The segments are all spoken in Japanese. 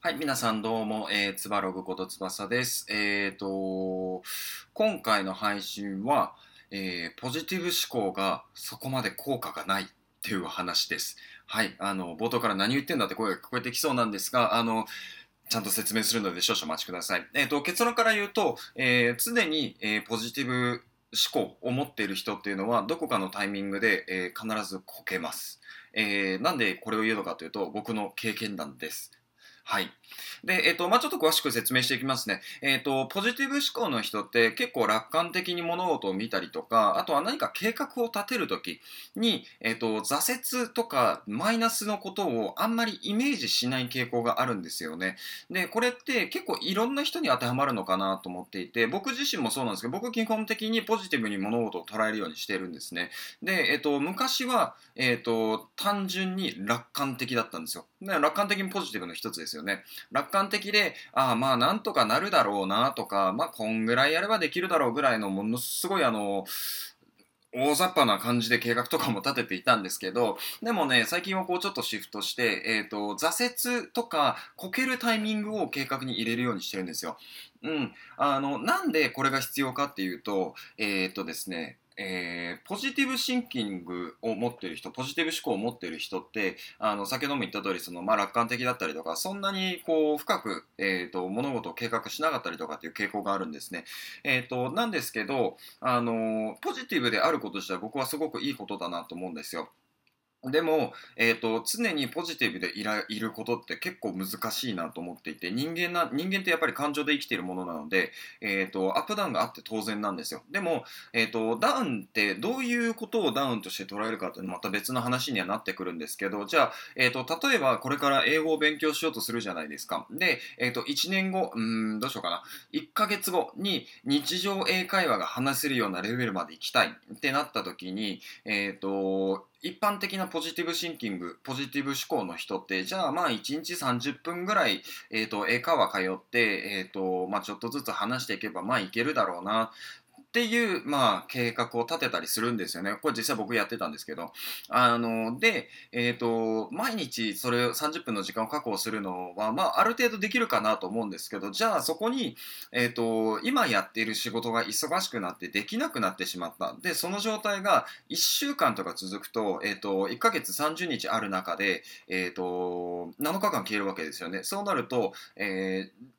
はい、皆さんどうも、えー、つばログことつばさです。えーと、今回の配信は、えーポジティブ思考がそこまで効果がないっていう話です。はい、あの、冒頭から何言ってんだって声が聞こえてきそうなんですが、あの、ちゃんと説明するので少々お待ちください。えーと、結論から言うと、えー常に、えーポジティブ思考を持っている人っていうのは、どこかのタイミングで、えー必ずこけます。えーなんでこれを言うのかというと、僕の経験談です。はい。で、えっ、と、まあ、ちょっと詳しく説明していきますね。えっ、と、ポジティブ思考の人って結構楽観的に物事を見たりとか、あとは何か計画を立てるときに、えっ、と、挫折とかマイナスのことをあんまりイメージしない傾向があるんですよね。で、これって結構いろんな人に当てはまるのかなと思っていて、僕自身もそうなんですけど、僕基本的にポジティブに物事を捉えるようにしてるんですね。で、えっ、と、昔は、えっ、と、単純に楽観的だったんですよ。楽観的にポジティブの一つですよね。楽観的で、ああまあなんとかなるだろうなとか、まあこんぐらいやればできるだろうぐらいのものすごいあの、大雑把な感じで計画とかも立てていたんですけど、でもね、最近はこうちょっとシフトして、えっ、と、挫折とかこけるタイミングを計画に入れるようにしてるんですよ。うん。あの、なんでこれが必要かっていうと、えっ、とですね、えーポジティブシンキングを持ってる人、ポジティブ思考を持ってる人って、あの、先ほども言った通り、その、まあ、楽観的だったりとか、そんなに、こう、深く、えっ、と、物事を計画しなかったりとかっていう傾向があるんですね。えっ、と、なんですけど、あの、ポジティブであること自体僕はすごくいいことだなと思うんですよ。でも、えー、と常にポジティブでいらいることって結構難しいなと思っていて人間な人間ってやっぱり感情で生きているものなので、えー、とアップダウンがあって当然なんですよ。でも、えー、とダウンってどういうことをダウンとして捉えるかってまた別の話にはなってくるんですけどじゃあ、えー、と例えばこれから英語を勉強しようとするじゃないですか。で、えー、と1年後うんどうしようかな。1ヶ月後に日常英会話が話せるようなレベルまで行きたいってなった時にえっ、と一般的なポジティブシンキング、ポジティブ思考の人って、じゃあまあ1日30分ぐらい、えっ、と、英会話通って、えっ、と、まあちょっとずつ話していけば、まあいけるだろうな、っていう、まあ計画を立てたりするんですよね。これ実際僕やってたんですけど。あの、で、えっ、と、毎日それ30分の時間を確保するのは、まあある程度できるかなと思うんですけど、じゃあそこに、えっ、と、今やっている仕事が忙しくなってできなくなってしまった。で、その状態が1週間とか続くと、えっ、と、1ヶ月30日ある中で、えっ、と、7日間消えるわけですよね。そうなると、えー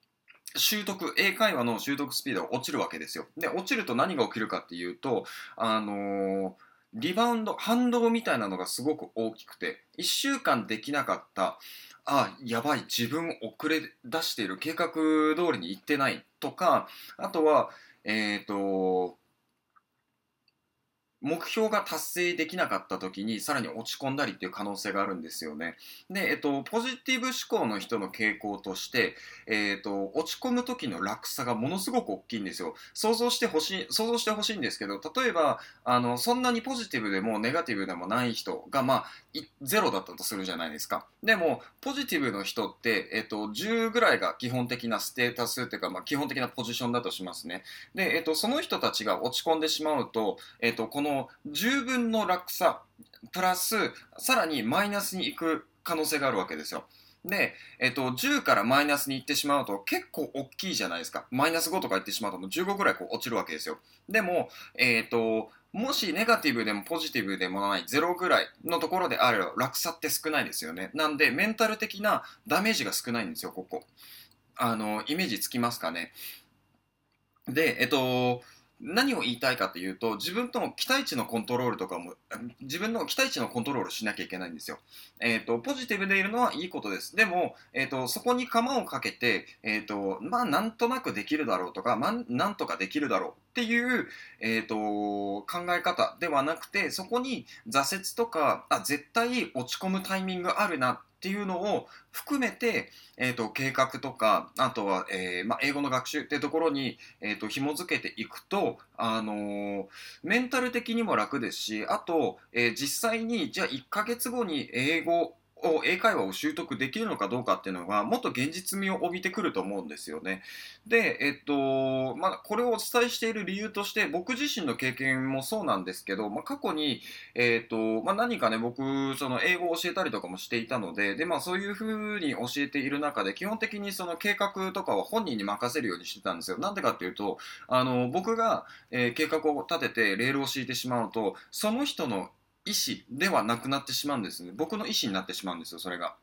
習得、英会話の習得スピードが落ちるわけですよ。で、落ちると何が起きるかっていうと、あのーリバウンド、反動みたいなのがすごく大きくて、1週間できなかった、あ、やばい、自分遅れ出している、計画通りに行ってないとか、あとは、えっ、と、目標が達成できなかった時にさらに落ち込んだりっていう可能性があるんですよね。で、えっと、ポジティブ思考の人の傾向として、えっと、落ち込む時の落差がものすごく大きいんですよ。想像してほしい、想像してほしいんですけど、例えば、あの、そんなにポジティブでもネガティブでもない人が、まあ、ゼロだったとするじゃないですか。でも、ポジティブの人って、えっと、10ぐらいが基本的なステータスっていうか、まあ、基本的なポジションだとしますね。で、えっと、その人たちが落ち込んでしまうと、えっと、このの10分の落差、プラス、さらにマイナスに行く可能性があるわけですよ。で、えっと、10からマイナスに行ってしまうと結構大きいじゃないですか。マイナス5とか言ってしまうともう15ぐらいこう落ちるわけですよ。でも、えっと、もしネガティブでもポジティブでもない0ぐらいのところであれば落差って少ないですよね。なんでメンタル的なダメージが少ないんですよ、ここ。あの、イメージつきますかね。で、えっと、何を言いたいかというと、自分との期待値のコントロールとかも、自分の期待値のコントロールしなきゃいけないんですよ。えっ、と、ポジティブでいるのはいいことです。でも、えっ、と、そこに釜をかけて、えっ、と、まあ、なんとなくできるだろうとか、まあ、なんとかできるだろうっていう、えっ、と、考え方ではなくて、そこに挫折とか、あ、絶対落ち込むタイミングあるなっていうのを含めて、えっ、と、計画とか、あとは、えーまあ、英語の学習っていうところに、えっ、と、紐づけていくと、あのーメンタル的にも楽ですし、あと、えー実際に、じゃあ1ヶ月後に英語を英会話を習得できるのかどうかっていうのがもっと現実味を帯びてくると思うんですよね。で、えっと、まあ、これをお伝えしている理由として僕自身の経験もそうなんですけど、まあ、過去に、えっと、まあ、何かね、僕、その英語を教えたりとかもしていたので、で、まあ、そういうふうに教えている中で、基本的にその計画とかは本人に任せるようにしてたんですよ。なんでかっていうと、あの、僕が、えー、計画を立ててレールを敷いてしまうと、その人の意思ではなくなってしまうんですね。僕の意思になってしまうんですよ、それが。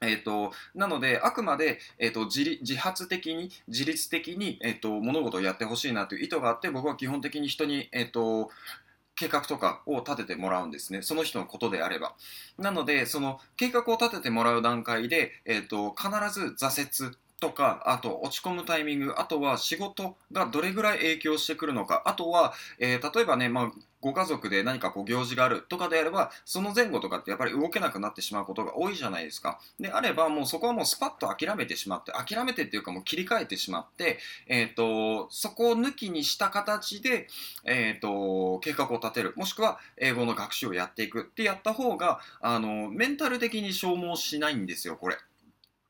えーと、なので、あくまで、えーと、自自発的に、自律的に、えーと、物事をやってほしいなという意図があって、僕は基本的に人に、えー、と計画とかを立ててもらうんですね。その人のことであれば。なので、その計画を立ててもらう段階で、えー、と必ず挫折とか、あと落ち込むタイミング、あとは仕事がどれぐらい影響してくるのか、あとは、えー、例えばね、まあ、ご家族で何かこう行事があるとかであれば、その前後とかってやっぱり動けなくなってしまうことが多いじゃないですか。であれば、もうそこはもうスパッと諦めてしまって、諦めてっていうかもう切り替えてしまって、えっ、ー、と、そこを抜きにした形で、えっ、ー、と、計画を立てる。もしくは英語の学習をやっていくってやった方が、あの、メンタル的に消耗しないんですよ、これ。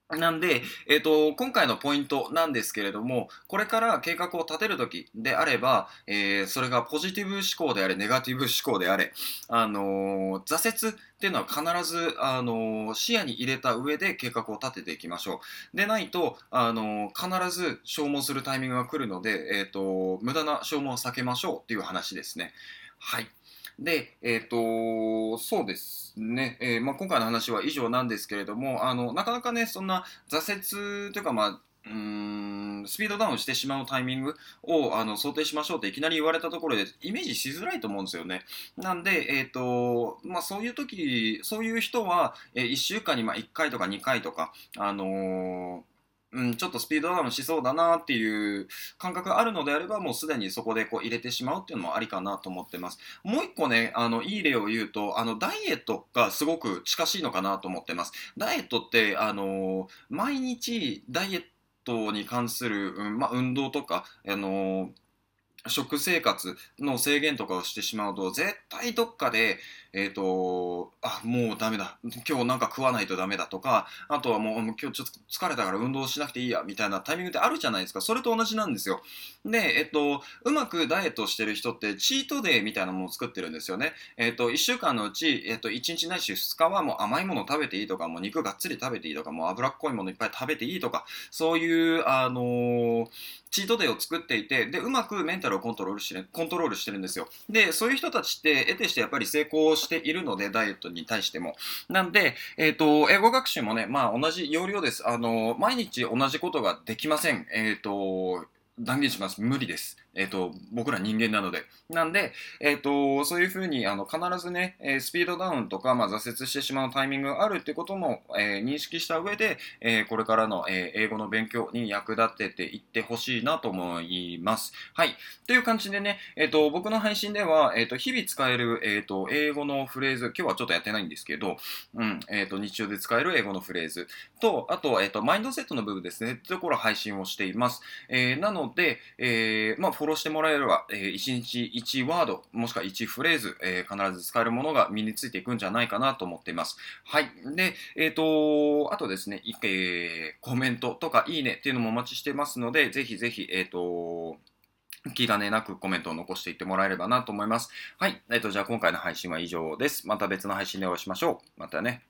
なんで、えっ、ー、と、今回のポイントなんですけれども、これから計画を立てるときであれば、えー、それがポジティブ思考であれ、ネガティブ思考であれ、あのー、挫折っていうのは必ず、あの視野に入れた上で計画を立てていきましょう。でないと、あの必ず消耗するタイミングが来るので、えっ、と、無駄な消耗を避けましょうっていう話ですね。はい。で、えっ、ー、と、そうですね、えー、まあ、今回の話は以上なんですけれども、あの、なかなかね、そんな挫折というか、まあ、うんスピードダウンしてしまうタイミングをあの想定しましょうっていきなり言われたところでイメージしづらいと思うんですよね。なんで、えーとまあ、そういう時そういう人は、えー、1週間にま1回とか2回とか、あのーうん、ちょっとスピードダウンしそうだなっていう感覚があるのであれば、もうすでにそこでこう入れてしまうっていうのもありかなと思ってます。もう一個ね、あの、いい例を言うと、あの、ダイエットがすごく近しいのかなと思ってます。ダイエットって、あの、毎日ダイエットに関する、うん、まあ、運動とか、あの、食生活の制限とかをしてしまうと、絶対どっかで、えっ、ー、と、あ、もうダメだ。今日なんか食わないとダメだとか、あとはもう今日ちょっと疲れたから運動しなくていいや、みたいなタイミングってあるじゃないですか。それと同じなんですよ。で、えっ、ー、と、うまくダイエットしてる人って、チートデーみたいなものを作ってるんですよね。えっ、ー、と、1週間のうち、えっ、と、1日ないし2日はもう甘いもの食べていいとか、もう肉がっつり食べていいとか、もう脂っこいものいっぱい食べていいとか、そういう、あのチートデーを作っていて、で、うまくメンタルをコントロールして、コントロールしてるんですよ。で、そういう人たちって、得てしてやっぱり成功しているので、ダイエットに対しても。なんで、えっ、ー、と、英語学習もね、まあ同じ要領です。あの、毎日同じことができません。えっ、ー、と、断言します。無理です。えっ、ー、と、僕ら人間なので。なんで、えっ、ー、と、そういうふうに、あの、必ずね、え、スピードダウンとか、まあ、挫折してしまうタイミングがあるってことも、え認識した上で、えこれからの、え英語の勉強に役立てていってほしいなと思います。はい。という感じでね、えっ、と、僕の配信では、えっ、と、日々使える、えっ、と、英語のフレーズ、今日はちょっとやってないんですけど、うん、えっ、と、日常で使える英語のフレーズと、あと、えっ、と、マインドセットの部分ですね、ってところ配信をしています。えなので、えまあ、フォローしてもらえれば、えー、1日1ワード、もしくは1フレーズ、えー、必ず使えるものが身についていくんじゃないかなと思っています。はい。で、えっ、ー、と、あとですね、えー、コメントとかいいねっていうのもお待ちしてますので、ぜひぜひ、えっ、と、気兼ねなくコメントを残していってもらえればなと思います。はい。えっ、と、じゃあ今回の配信は以上です。また別の配信でお会いしましょう。またね。